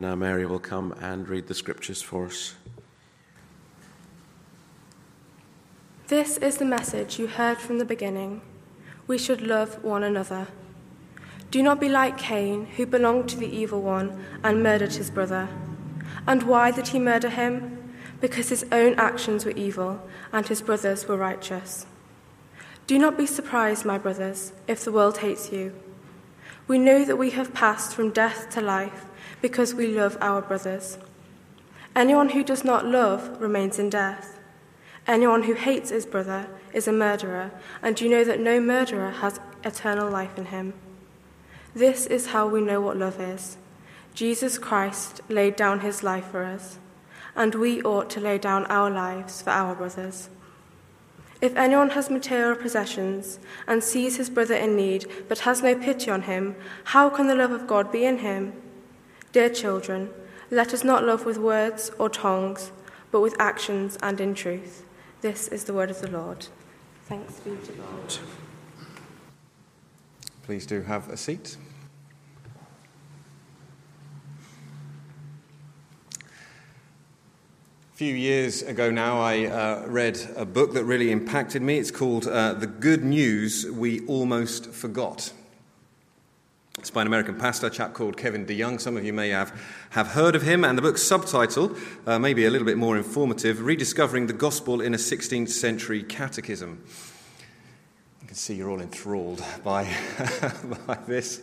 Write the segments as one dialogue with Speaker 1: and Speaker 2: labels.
Speaker 1: Now, Mary will come and read the scriptures for us.
Speaker 2: This is the message you heard from the beginning. We should love one another. Do not be like Cain, who belonged to the evil one and murdered his brother. And why did he murder him? Because his own actions were evil and his brothers were righteous. Do not be surprised, my brothers, if the world hates you. We know that we have passed from death to life because we love our brothers. Anyone who does not love remains in death. Anyone who hates his brother is a murderer, and you know that no murderer has eternal life in him. This is how we know what love is. Jesus Christ laid down his life for us, and we ought to lay down our lives for our brothers. If anyone has material possessions and sees his brother in need but has no pity on him, how can the love of God be in him? Dear children, let us not love with words or tongues, but with actions and in truth. This is the word of the Lord. Thanks be to God.
Speaker 3: Please do have a seat. A few years ago now, I uh, read a book that really impacted me. It's called uh, The Good News We Almost Forgot. It's by an American pastor, a chap called Kevin DeYoung. Some of you may have, have heard of him. And the book's subtitle, uh, maybe a little bit more informative Rediscovering the Gospel in a 16th Century Catechism. You can see you're all enthralled by, by this.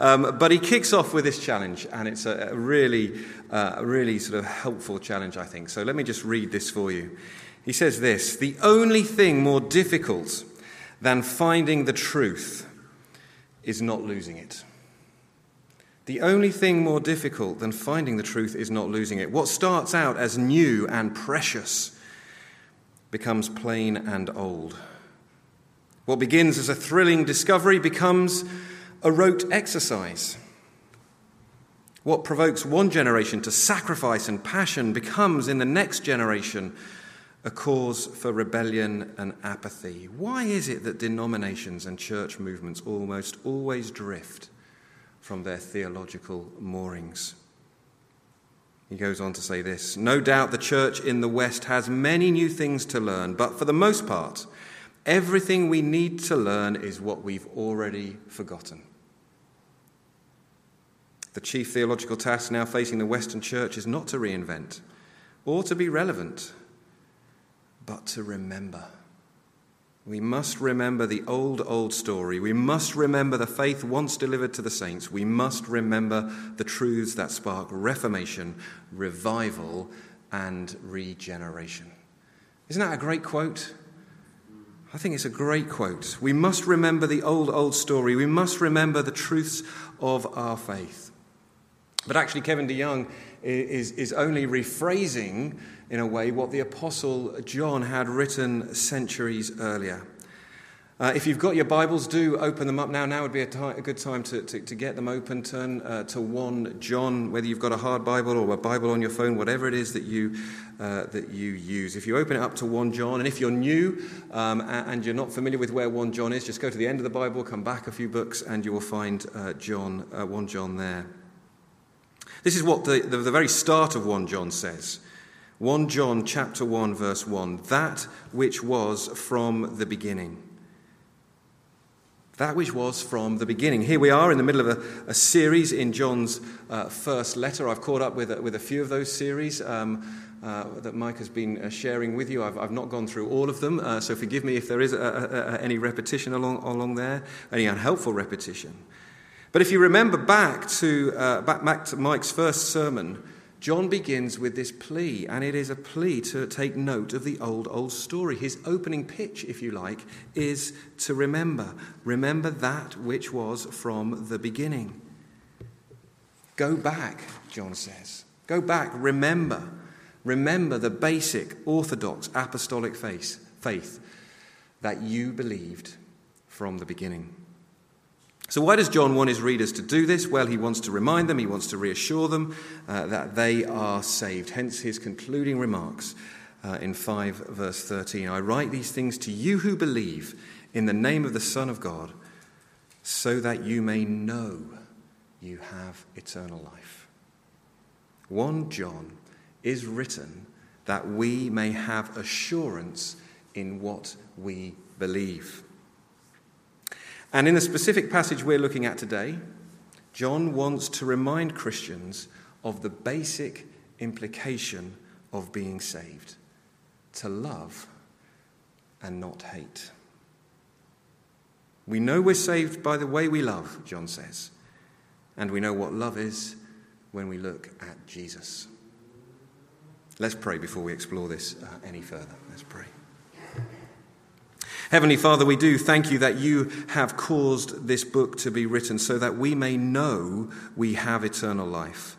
Speaker 3: Um, but he kicks off with this challenge, and it's a, a really, uh, really sort of helpful challenge, I think. So let me just read this for you. He says this The only thing more difficult than finding the truth is not losing it. The only thing more difficult than finding the truth is not losing it. What starts out as new and precious becomes plain and old. What begins as a thrilling discovery becomes a rote exercise. What provokes one generation to sacrifice and passion becomes, in the next generation, a cause for rebellion and apathy. Why is it that denominations and church movements almost always drift from their theological moorings. He goes on to say this No doubt the church in the West has many new things to learn, but for the most part, everything we need to learn is what we've already forgotten. The chief theological task now facing the Western church is not to reinvent or to be relevant, but to remember. We must remember the old, old story. We must remember the faith once delivered to the saints. We must remember the truths that spark reformation, revival, and regeneration. Isn't that a great quote? I think it's a great quote. We must remember the old, old story. We must remember the truths of our faith. But actually, Kevin DeYoung is, is only rephrasing in a way, what the Apostle John had written centuries earlier. Uh, if you've got your Bibles, do open them up now. Now would be a, good time to, to, to, get them open. Turn uh, to 1 John, whether you've got a hard Bible or a Bible on your phone, whatever it is that you, uh, that you use. If you open it up to 1 John, and if you're new um, and you're not familiar with where 1 John is, just go to the end of the Bible, come back a few books, and you will find uh, John, uh, 1 John there. This is what the, the, the very start of 1 John says. 1 John chapter 1 verse 1 that which was from the beginning that which was from the beginning. Here we are in the middle of a, a series in John's uh, first letter. I've caught up with, with a few of those series um, uh, that Mike has been uh, sharing with you. I've, I've, not gone through all of them, uh, so forgive me if there is a, a, any repetition along, along there, any unhelpful repetition. But if you remember back to, uh, back, back to Mike's first sermon, John begins with this plea, and it is a plea to take note of the old, old story. His opening pitch, if you like, is to remember. Remember that which was from the beginning. Go back, John says. Go back, remember. Remember the basic, orthodox, apostolic faith, faith that you believed from the beginning. So, why does John want his readers to do this? Well, he wants to remind them, he wants to reassure them uh, that they are saved. Hence his concluding remarks uh, in 5 verse 13 I write these things to you who believe in the name of the Son of God, so that you may know you have eternal life. 1 John, is written that we may have assurance in what we believe. And in the specific passage we're looking at today, John wants to remind Christians of the basic implication of being saved to love and not hate. We know we're saved by the way we love, John says, and we know what love is when we look at Jesus. Let's pray before we explore this uh, any further. Let's pray. Heavenly Father, we do thank you that you have caused this book to be written so that we may know we have eternal life.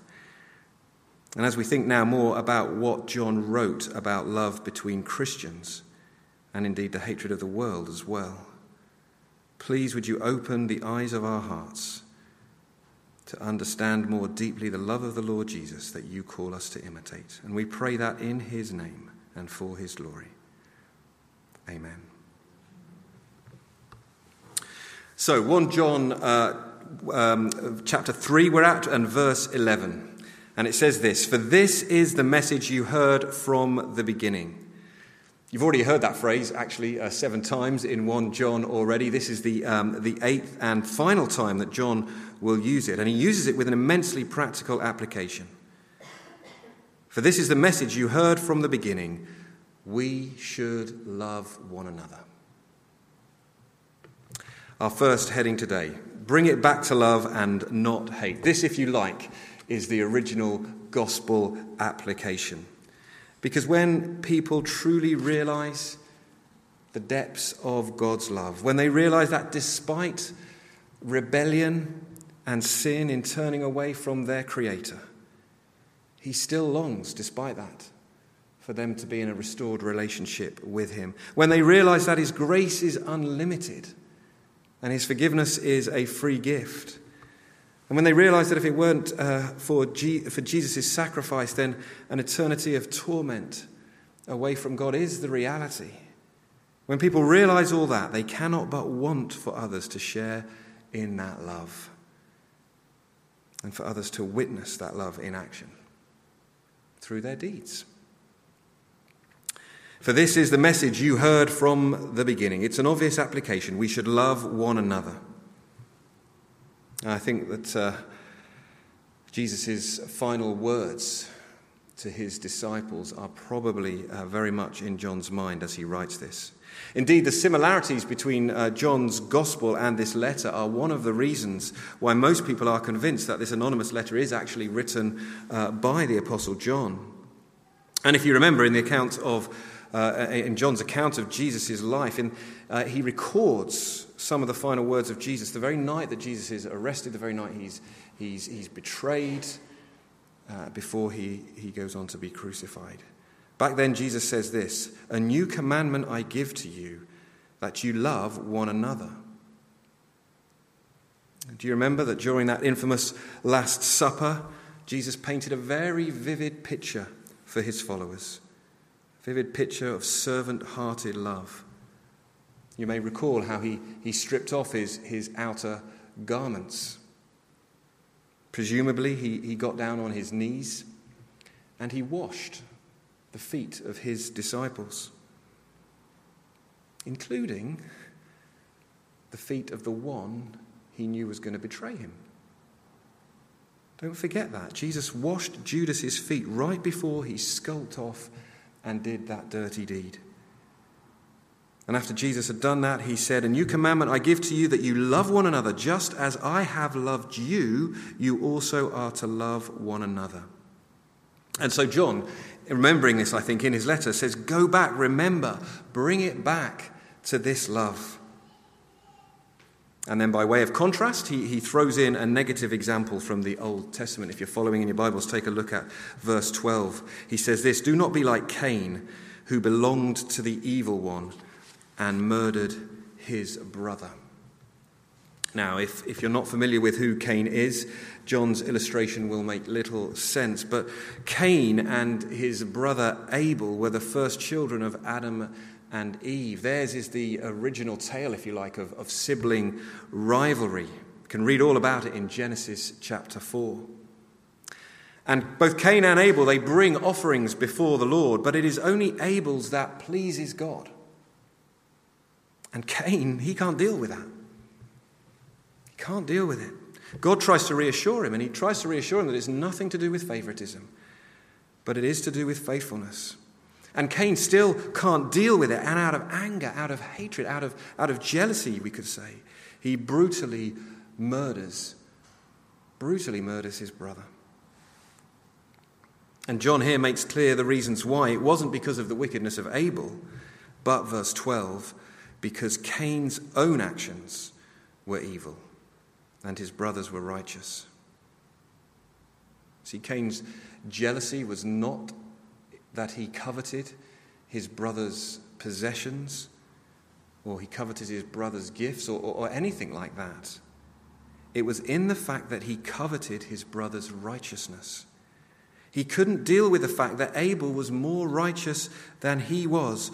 Speaker 3: And as we think now more about what John wrote about love between Christians, and indeed the hatred of the world as well, please would you open the eyes of our hearts to understand more deeply the love of the Lord Jesus that you call us to imitate. And we pray that in his name and for his glory. Amen. So, 1 John uh, um, chapter 3, we're at, and verse 11. And it says this For this is the message you heard from the beginning. You've already heard that phrase actually uh, seven times in 1 John already. This is the, um, the eighth and final time that John will use it. And he uses it with an immensely practical application. For this is the message you heard from the beginning we should love one another. Our first heading today bring it back to love and not hate. This, if you like, is the original gospel application. Because when people truly realize the depths of God's love, when they realize that despite rebellion and sin in turning away from their Creator, He still longs, despite that, for them to be in a restored relationship with Him. When they realize that His grace is unlimited and his forgiveness is a free gift. And when they realize that if it weren't uh, for, G- for Jesus' sacrifice, then an eternity of torment away from God is the reality. When people realize all that, they cannot but want for others to share in that love and for others to witness that love in action through their deeds. For this is the message you heard from the beginning. It's an obvious application. We should love one another. I think that uh, Jesus' final words to his disciples are probably uh, very much in John's mind as he writes this. Indeed, the similarities between uh, John's gospel and this letter are one of the reasons why most people are convinced that this anonymous letter is actually written uh, by the Apostle John. And if you remember in the account of uh, in John's account of Jesus' life. And uh, he records some of the final words of Jesus the very night that Jesus is arrested, the very night he's, he's, he's betrayed, uh, before he, he goes on to be crucified. Back then, Jesus says this A new commandment I give to you, that you love one another. Do you remember that during that infamous Last Supper, Jesus painted a very vivid picture for his followers? Vivid picture of servant hearted love. You may recall how he, he stripped off his, his outer garments. Presumably, he, he got down on his knees and he washed the feet of his disciples, including the feet of the one he knew was going to betray him. Don't forget that. Jesus washed Judas's feet right before he skulked off and did that dirty deed. And after Jesus had done that, he said, A new commandment I give to you that you love one another, just as I have loved you, you also are to love one another. And so, John, remembering this, I think, in his letter, says, Go back, remember, bring it back to this love. And then, by way of contrast, he, he throws in a negative example from the Old Testament. If you're following in your Bibles, take a look at verse 12. He says this Do not be like Cain, who belonged to the evil one and murdered his brother. Now, if, if you're not familiar with who Cain is, John's illustration will make little sense. But Cain and his brother Abel were the first children of Adam and Eve. Theirs is the original tale, if you like, of, of sibling rivalry. You can read all about it in Genesis chapter 4. And both Cain and Abel, they bring offerings before the Lord, but it is only Abel's that pleases God. And Cain, he can't deal with that. He can't deal with it. God tries to reassure him, and he tries to reassure him that it's nothing to do with favoritism, but it is to do with faithfulness. And Cain still can't deal with it, and out of anger, out of hatred, out of, out of jealousy, we could say, he brutally murders, brutally murders his brother. And John here makes clear the reasons why. It wasn't because of the wickedness of Abel, but, verse 12, because Cain's own actions were evil and his brothers were righteous. See, Cain's jealousy was not that he coveted his brother's possessions or he coveted his brother's gifts or, or, or, anything like that. It was in the fact that he coveted his brother's righteousness. He couldn't deal with the fact that Abel was more righteous than he was.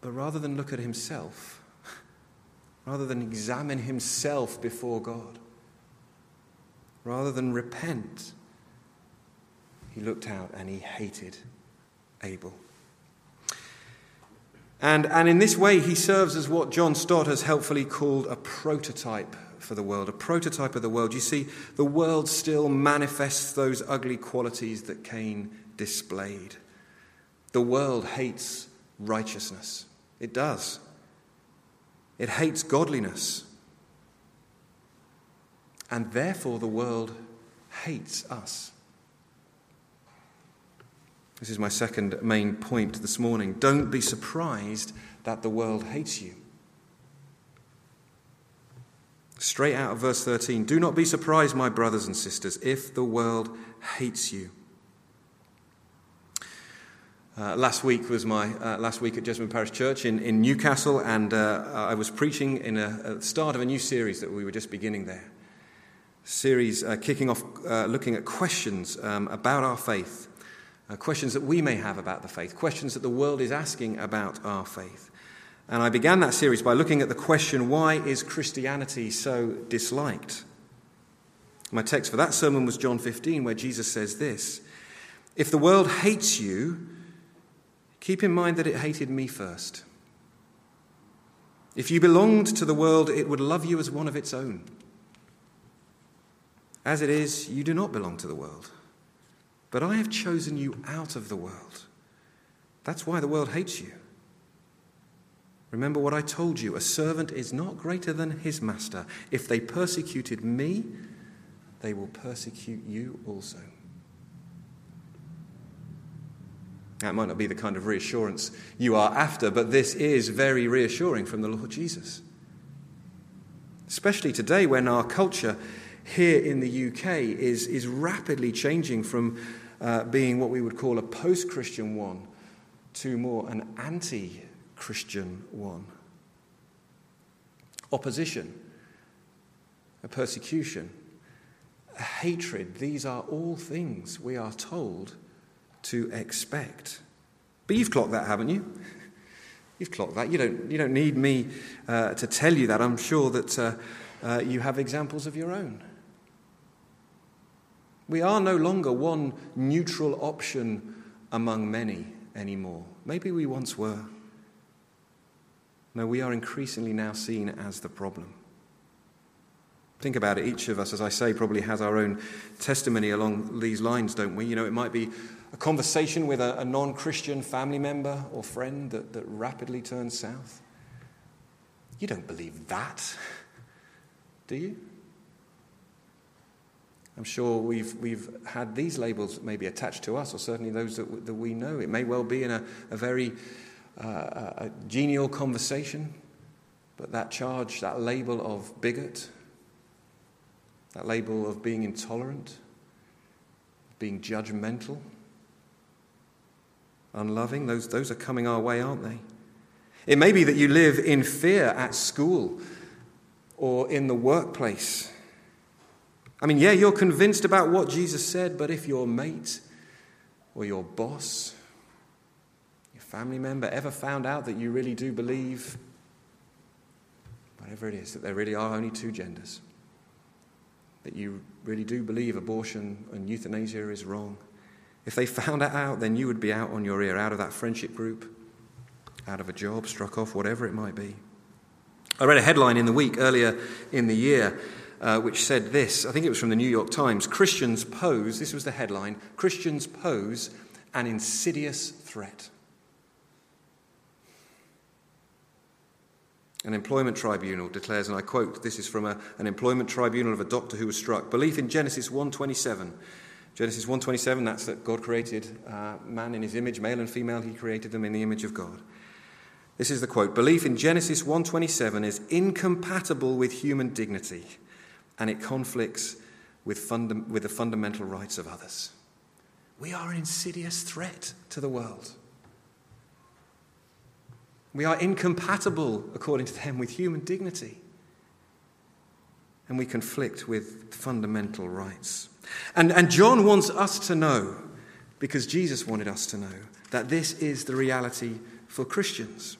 Speaker 3: But rather than look at himself, rather than examine himself before God, rather than repent, he looked out and he hated Abel. And, and in this way, he serves as what John Stott has helpfully called a prototype for the world, a prototype of the world. You see, the world still manifests those ugly qualities that Cain displayed. The world hates righteousness, it does. It hates godliness. And therefore, the world hates us. This is my second main point this morning. Don't be surprised that the world hates you. Straight out of verse 13 Do not be surprised, my brothers and sisters, if the world hates you. Uh, last week was my uh, last week at Jesmond Parish Church in, in Newcastle, and uh, I was preaching in a, a, start of a new series that we were just beginning there. Series uh, kicking off, uh, looking at questions um, about our faith, uh, questions that we may have about the faith, questions that the world is asking about our faith. And I began that series by looking at the question why is Christianity so disliked? My text for that sermon was John 15, where Jesus says this If the world hates you, keep in mind that it hated me first. If you belonged to the world, it would love you as one of its own. As it is, you do not belong to the world. But I have chosen you out of the world. That's why the world hates you. Remember what I told you a servant is not greater than his master. If they persecuted me, they will persecute you also. That might not be the kind of reassurance you are after, but this is very reassuring from the Lord Jesus. Especially today when our culture here in the UK is, is rapidly changing from uh, being what we would call a post Christian one to more an anti Christian one. Opposition, a persecution, a hatred, these are all things we are told to expect. But you've clocked that, haven't you? You've clocked that. You don't, you don't need me uh, to tell you that. I'm sure that uh, uh, you have examples of your own. We are no longer one neutral option among many anymore. Maybe we once were. No, we are increasingly now seen as the problem. Think about it. Each of us, as I say, probably has our own testimony along these lines, don't we? You know, it might be a conversation with a, a non Christian family member or friend that, that rapidly turns south. You don't believe that, do you? I'm sure we've, we've had these labels maybe attached to us, or certainly those that, that we know. It may well be in a, a very uh, a genial conversation, but that charge, that label of bigot, that label of being intolerant, being judgmental, unloving, those, those are coming our way, aren't they? It may be that you live in fear at school or in the workplace I mean, yeah, you're convinced about what Jesus said, but if your mate or your boss, your family member ever found out that you really do believe, whatever it is, that there really are only two genders, that you really do believe abortion and euthanasia is wrong, if they found that out, then you would be out on your ear, out of that friendship group, out of a job, struck off, whatever it might be. I read a headline in the week earlier in the year uh, which said this I think it was from the New York Times Christians pose, this was the headline Christians pose an insidious threat. An employment tribunal declares, and I quote, this is from a, an employment tribunal of a doctor who was struck. Belief in Genesis 1.27. Genesis 1.27, that's that God created uh, man in his image, male and female, he created them in the image of God. This is the quote. Belief in Genesis 1.27 is incompatible with human dignity and it conflicts with, funda- with the fundamental rights of others. We are an insidious threat to the world. We are incompatible, according to them, with human dignity. And we conflict with fundamental rights. And, and John wants us to know, because Jesus wanted us to know, that this is the reality for Christians.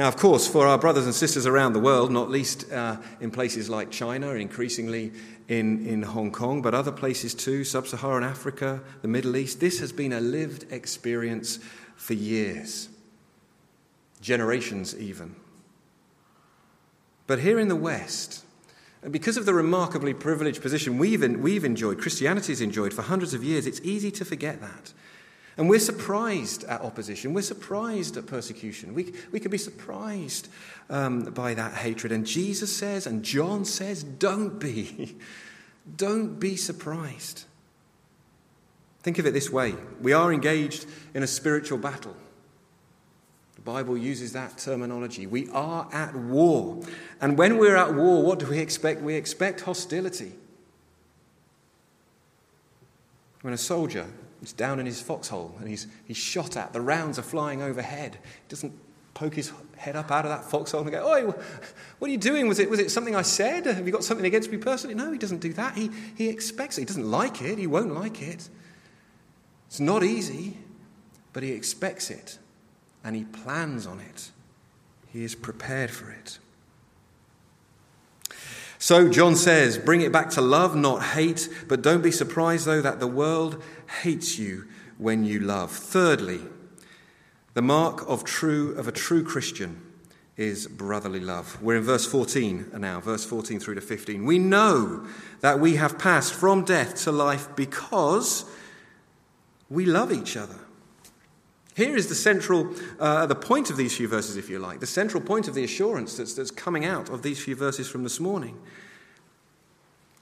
Speaker 3: Now, of course, for our brothers and sisters around the world, not least uh, in places like China, increasingly in, in Hong Kong, but other places too, sub Saharan Africa, the Middle East, this has been a lived experience for years, generations even. But here in the West, because of the remarkably privileged position we've, we've enjoyed, Christianity's enjoyed for hundreds of years, it's easy to forget that. And we're surprised at opposition. We're surprised at persecution. We, we can be surprised um, by that hatred. And Jesus says, and John says, don't be. don't be surprised. Think of it this way we are engaged in a spiritual battle. The Bible uses that terminology. We are at war. And when we're at war, what do we expect? We expect hostility. When a soldier is down in his foxhole and he's, he's shot at, the rounds are flying overhead, he doesn't poke his head up out of that foxhole and go, Oi, what are you doing? Was it, was it something I said? Have you got something against me personally? No, he doesn't do that. He, he expects it. He doesn't like it. He won't like it. It's not easy, but he expects it and he plans on it. He is prepared for it. So John says, bring it back to love, not hate, but don't be surprised, though, that the world hates you when you love. Thirdly, the mark of true of a true Christian is brotherly love. We're in verse 14 now, verse 14 through to 15. We know that we have passed from death to life because we love each other. Here is the central, uh, the point of these few verses, if you like, the central point of the assurance that's, that's coming out of these few verses from this morning.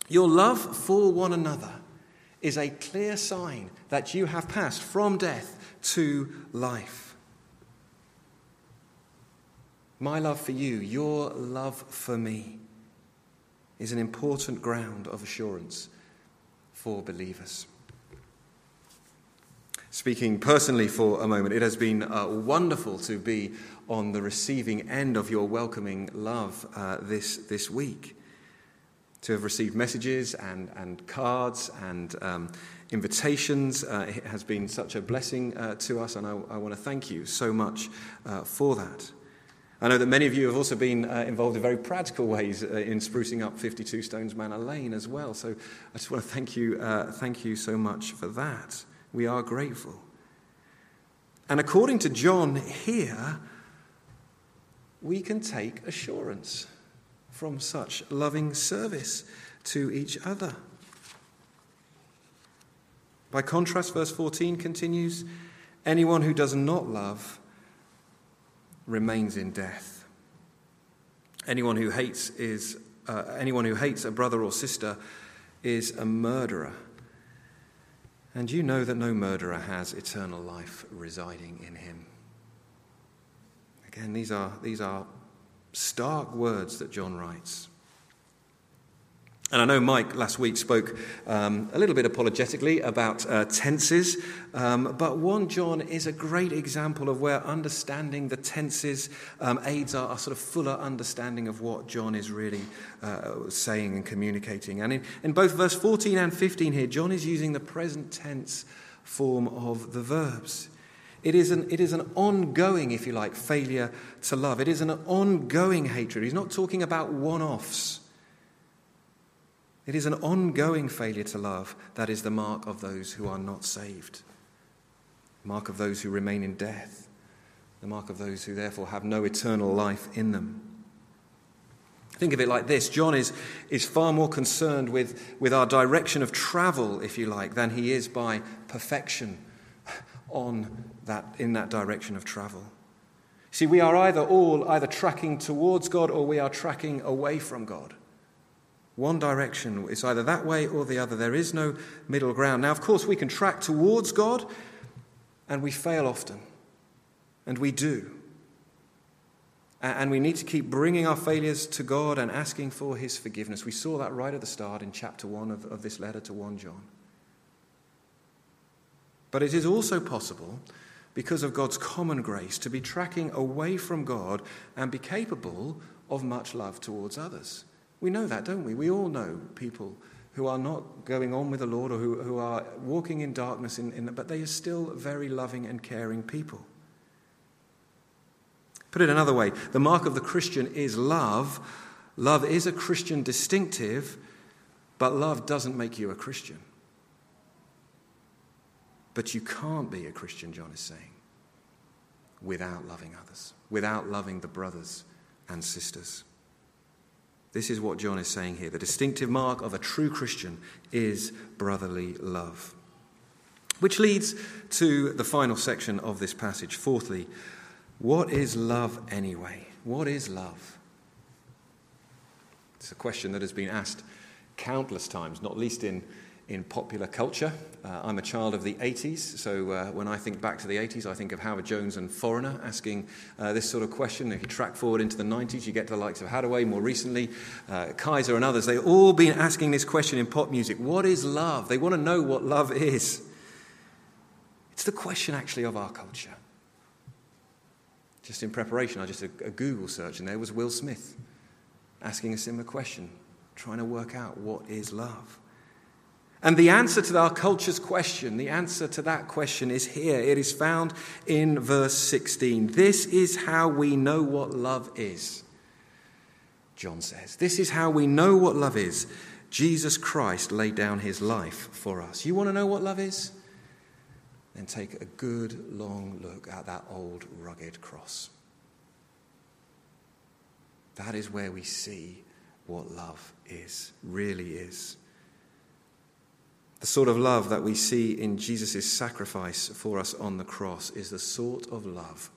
Speaker 3: Your love for one another is a clear sign that you have passed from death to life. My love for you, your love for me, is an important ground of assurance for believers. Speaking personally for a moment, it has been uh, wonderful to be on the receiving end of your welcoming love uh, this, this week. To have received messages and, and cards and um, invitations uh, it has been such a blessing uh, to us, and I, I want to thank you so much uh, for that. I know that many of you have also been uh, involved in very practical ways uh, in sprucing up 52 Stones Manor Lane as well. So I just want to thank you, uh, thank you so much for that. We are grateful. And according to John here, we can take assurance from such loving service to each other. By contrast, verse 14 continues anyone who does not love remains in death. Anyone who hates is uh, anyone who hates a brother or sister is a murderer. And you know that no murderer has eternal life residing in him. Again, these are, these are stark words that John writes. And I know Mike last week spoke um, a little bit apologetically about uh, tenses, um, but 1 John is a great example of where understanding the tenses um, aids our, our, sort of fuller understanding of what John is really uh, saying and communicating. And in, in both verse 14 and 15 here, John is using the present tense form of the verbs. It is, an, it is an ongoing, if you like, failure to love. It is an ongoing hatred. He's not talking about one offs. It is an ongoing failure to love that is the mark of those who are not saved, the mark of those who remain in death, the mark of those who therefore have no eternal life in them. Think of it like this John is, is far more concerned with, with our direction of travel, if you like, than he is by perfection on that, in that direction of travel. See, we are either all either tracking towards God or we are tracking away from God. One direction, it's either that way or the other. There is no middle ground. Now, of course, we can track towards God and we fail often. And we do. And we need to keep bringing our failures to God and asking for His forgiveness. We saw that right at the start in chapter 1 of, of this letter to 1 John. But it is also possible, because of God's common grace, to be tracking away from God and be capable of much love towards others. We know that, don't we? We all know people who are not going on with the Lord or who, who are walking in darkness, in, in, but they are still very loving and caring people. Put it another way the mark of the Christian is love. Love is a Christian distinctive, but love doesn't make you a Christian. But you can't be a Christian, John is saying, without loving others, without loving the brothers and sisters. This is what John is saying here. The distinctive mark of a true Christian is brotherly love. Which leads to the final section of this passage. Fourthly, what is love anyway? What is love? It's a question that has been asked countless times, not least in, in popular culture. Uh, I'm a child of the 80s, so uh, when I think back to the 80s, I think of Howard Jones and Foreigner asking uh, this sort of question. If you track forward into the 90s, you get to the likes of Haddaway more recently, uh, Kaiser, and others. They've all been asking this question in pop music What is love? They want to know what love is. It's the question, actually, of our culture. Just in preparation, I just did a Google search, and there was Will Smith asking a similar question, trying to work out what is love. And the answer to our culture's question, the answer to that question is here. It is found in verse 16. This is how we know what love is. John says, This is how we know what love is. Jesus Christ laid down his life for us. You want to know what love is? then take a good long look at that old rugged cross. That is where we see what love is, really is. The sort of love that we see in Jesus' sacrifice for us on the cross is the sort of love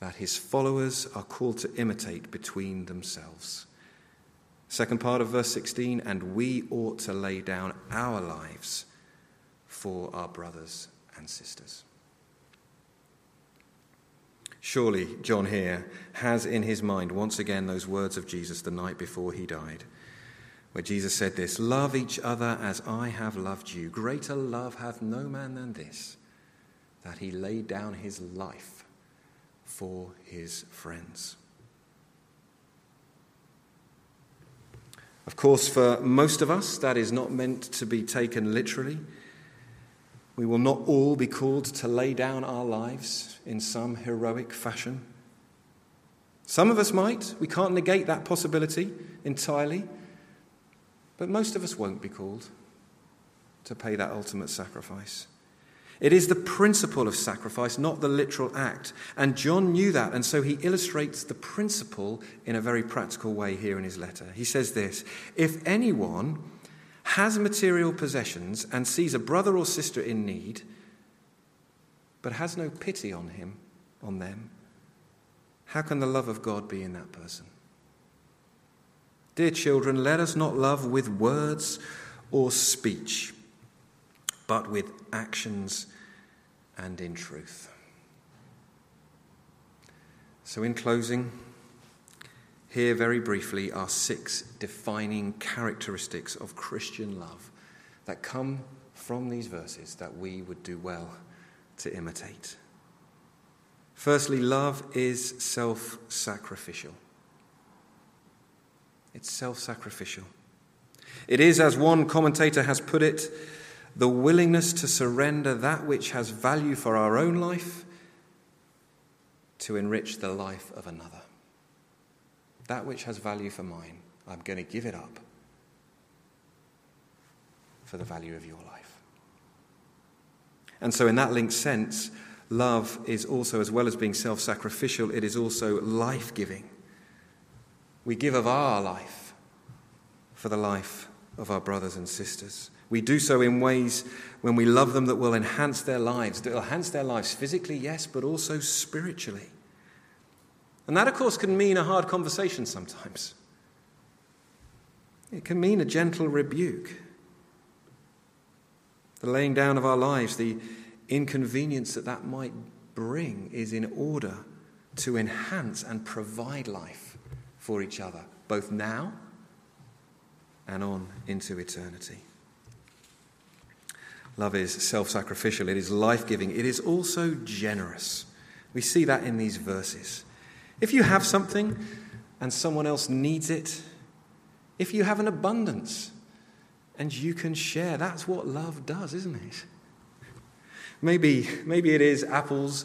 Speaker 3: that his followers are called to imitate between themselves. Second part of verse 16, and we ought to lay down our lives for our brothers and sisters. Surely, John here has in his mind once again those words of Jesus the night before he died, where Jesus said this Love each other as I have loved you. Greater love hath no man than this, that he laid down his life for his friends. Of course, for most of us, that is not meant to be taken literally. We will not all be called to lay down our lives in some heroic fashion. Some of us might. We can't negate that possibility entirely. But most of us won't be called to pay that ultimate sacrifice. It is the principle of sacrifice, not the literal act. And John knew that, and so he illustrates the principle in a very practical way here in his letter. He says this If anyone has material possessions and sees a brother or sister in need, but has no pity on him, on them, how can the love of God be in that person? Dear children, let us not love with words or speech, but with actions and in truth. So, in closing, here, very briefly, are six defining characteristics of Christian love that come from these verses that we would do well to imitate. Firstly, love is self sacrificial. It's self sacrificial. It is, as one commentator has put it, the willingness to surrender that which has value for our own life to enrich the life of another. That which has value for mine, I'm going to give it up for the value of your life. And so, in that linked sense, love is also, as well as being self sacrificial, it is also life giving. We give of our life for the life of our brothers and sisters. We do so in ways when we love them that will enhance their lives, that will enhance their lives physically, yes, but also spiritually. And that, of course, can mean a hard conversation sometimes. It can mean a gentle rebuke. The laying down of our lives, the inconvenience that that might bring, is in order to enhance and provide life for each other, both now and on into eternity. Love is self sacrificial, it is life giving, it is also generous. We see that in these verses. If you have something and someone else needs it, if you have an abundance and you can share, that's what love does, isn't it? Maybe, maybe it is apples,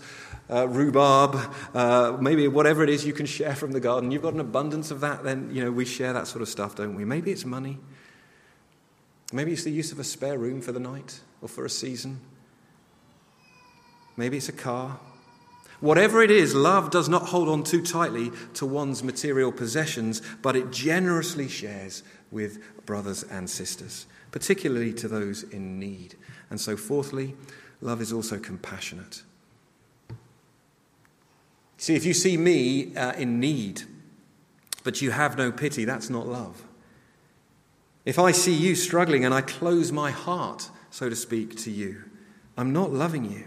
Speaker 3: uh, rhubarb, uh, maybe whatever it is you can share from the garden. You've got an abundance of that, then you know we share that sort of stuff, don't we? Maybe it's money. Maybe it's the use of a spare room for the night or for a season. Maybe it's a car. Whatever it is, love does not hold on too tightly to one's material possessions, but it generously shares with brothers and sisters, particularly to those in need. And so, fourthly, love is also compassionate. See, if you see me uh, in need, but you have no pity, that's not love. If I see you struggling and I close my heart, so to speak, to you, I'm not loving you.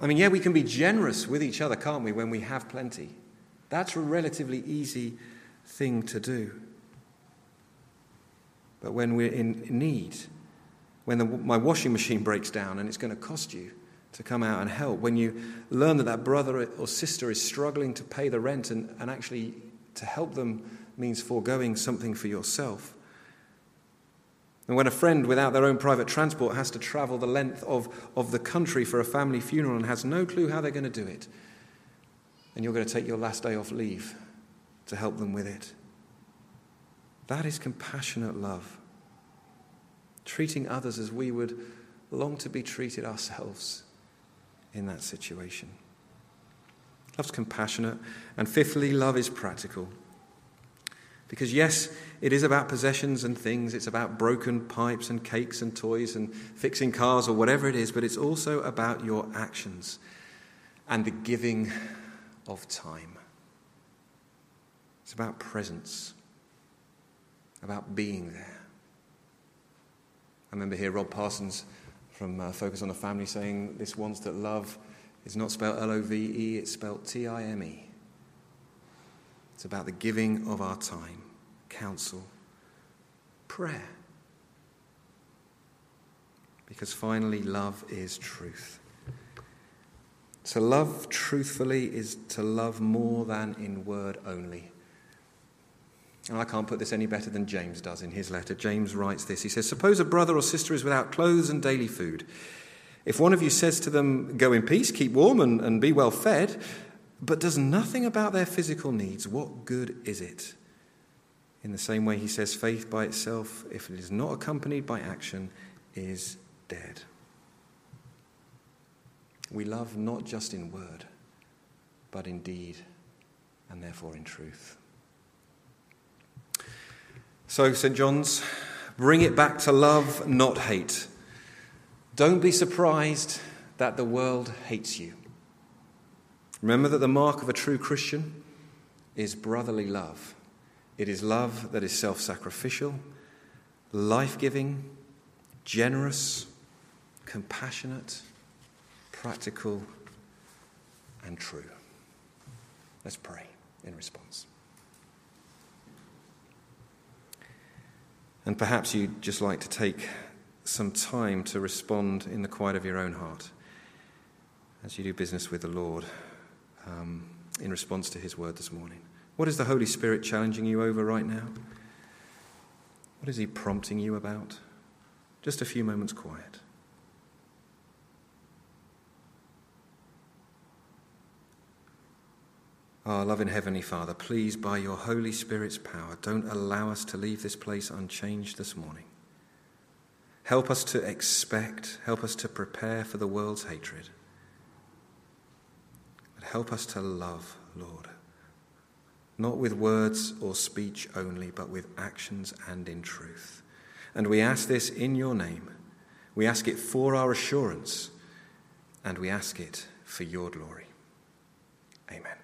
Speaker 3: I mean, yeah, we can be generous with each other, can't we, when we have plenty? That's a relatively easy thing to do. But when we're in need, when the, my washing machine breaks down and it's going to cost you to come out and help, when you learn that that brother or sister is struggling to pay the rent and, and actually to help them means foregoing something for yourself, and when a friend without their own private transport has to travel the length of, of the country for a family funeral and has no clue how they're going to do it, and you're going to take your last day off leave to help them with it. That is compassionate love. Treating others as we would long to be treated ourselves in that situation. Love's compassionate. And fifthly, love is practical. Because, yes, it is about possessions and things, it's about broken pipes and cakes and toys and fixing cars or whatever it is, but it's also about your actions and the giving of time. It's about presence, about being there. I remember here Rob Parsons from uh, Focus on the Family saying this once that love is not spelled L O V E, it's spelled T I M E. It's about the giving of our time, counsel, prayer. Because finally, love is truth. To love truthfully is to love more than in word only. And I can't put this any better than James does in his letter. James writes this He says, Suppose a brother or sister is without clothes and daily food. If one of you says to them, Go in peace, keep warm, and, and be well fed, but does nothing about their physical needs, what good is it? In the same way, he says, faith by itself, if it is not accompanied by action, is dead. We love not just in word, but in deed, and therefore in truth. So, St. John's, bring it back to love, not hate. Don't be surprised that the world hates you. Remember that the mark of a true Christian is brotherly love. It is love that is self sacrificial, life giving, generous, compassionate, practical, and true. Let's pray in response. And perhaps you'd just like to take some time to respond in the quiet of your own heart as you do business with the Lord um, in response to his word this morning? What is the Holy Spirit challenging you over right now? What is he prompting you about? Just a few moments quiet. Our loving Heavenly Father, please, by your Holy Spirit's power, don't allow us to leave this place unchanged this morning. Help us to expect, help us to prepare for the world's hatred. But help us to love, Lord, not with words or speech only, but with actions and in truth. And we ask this in your name. We ask it for our assurance, and we ask it for your glory. Amen.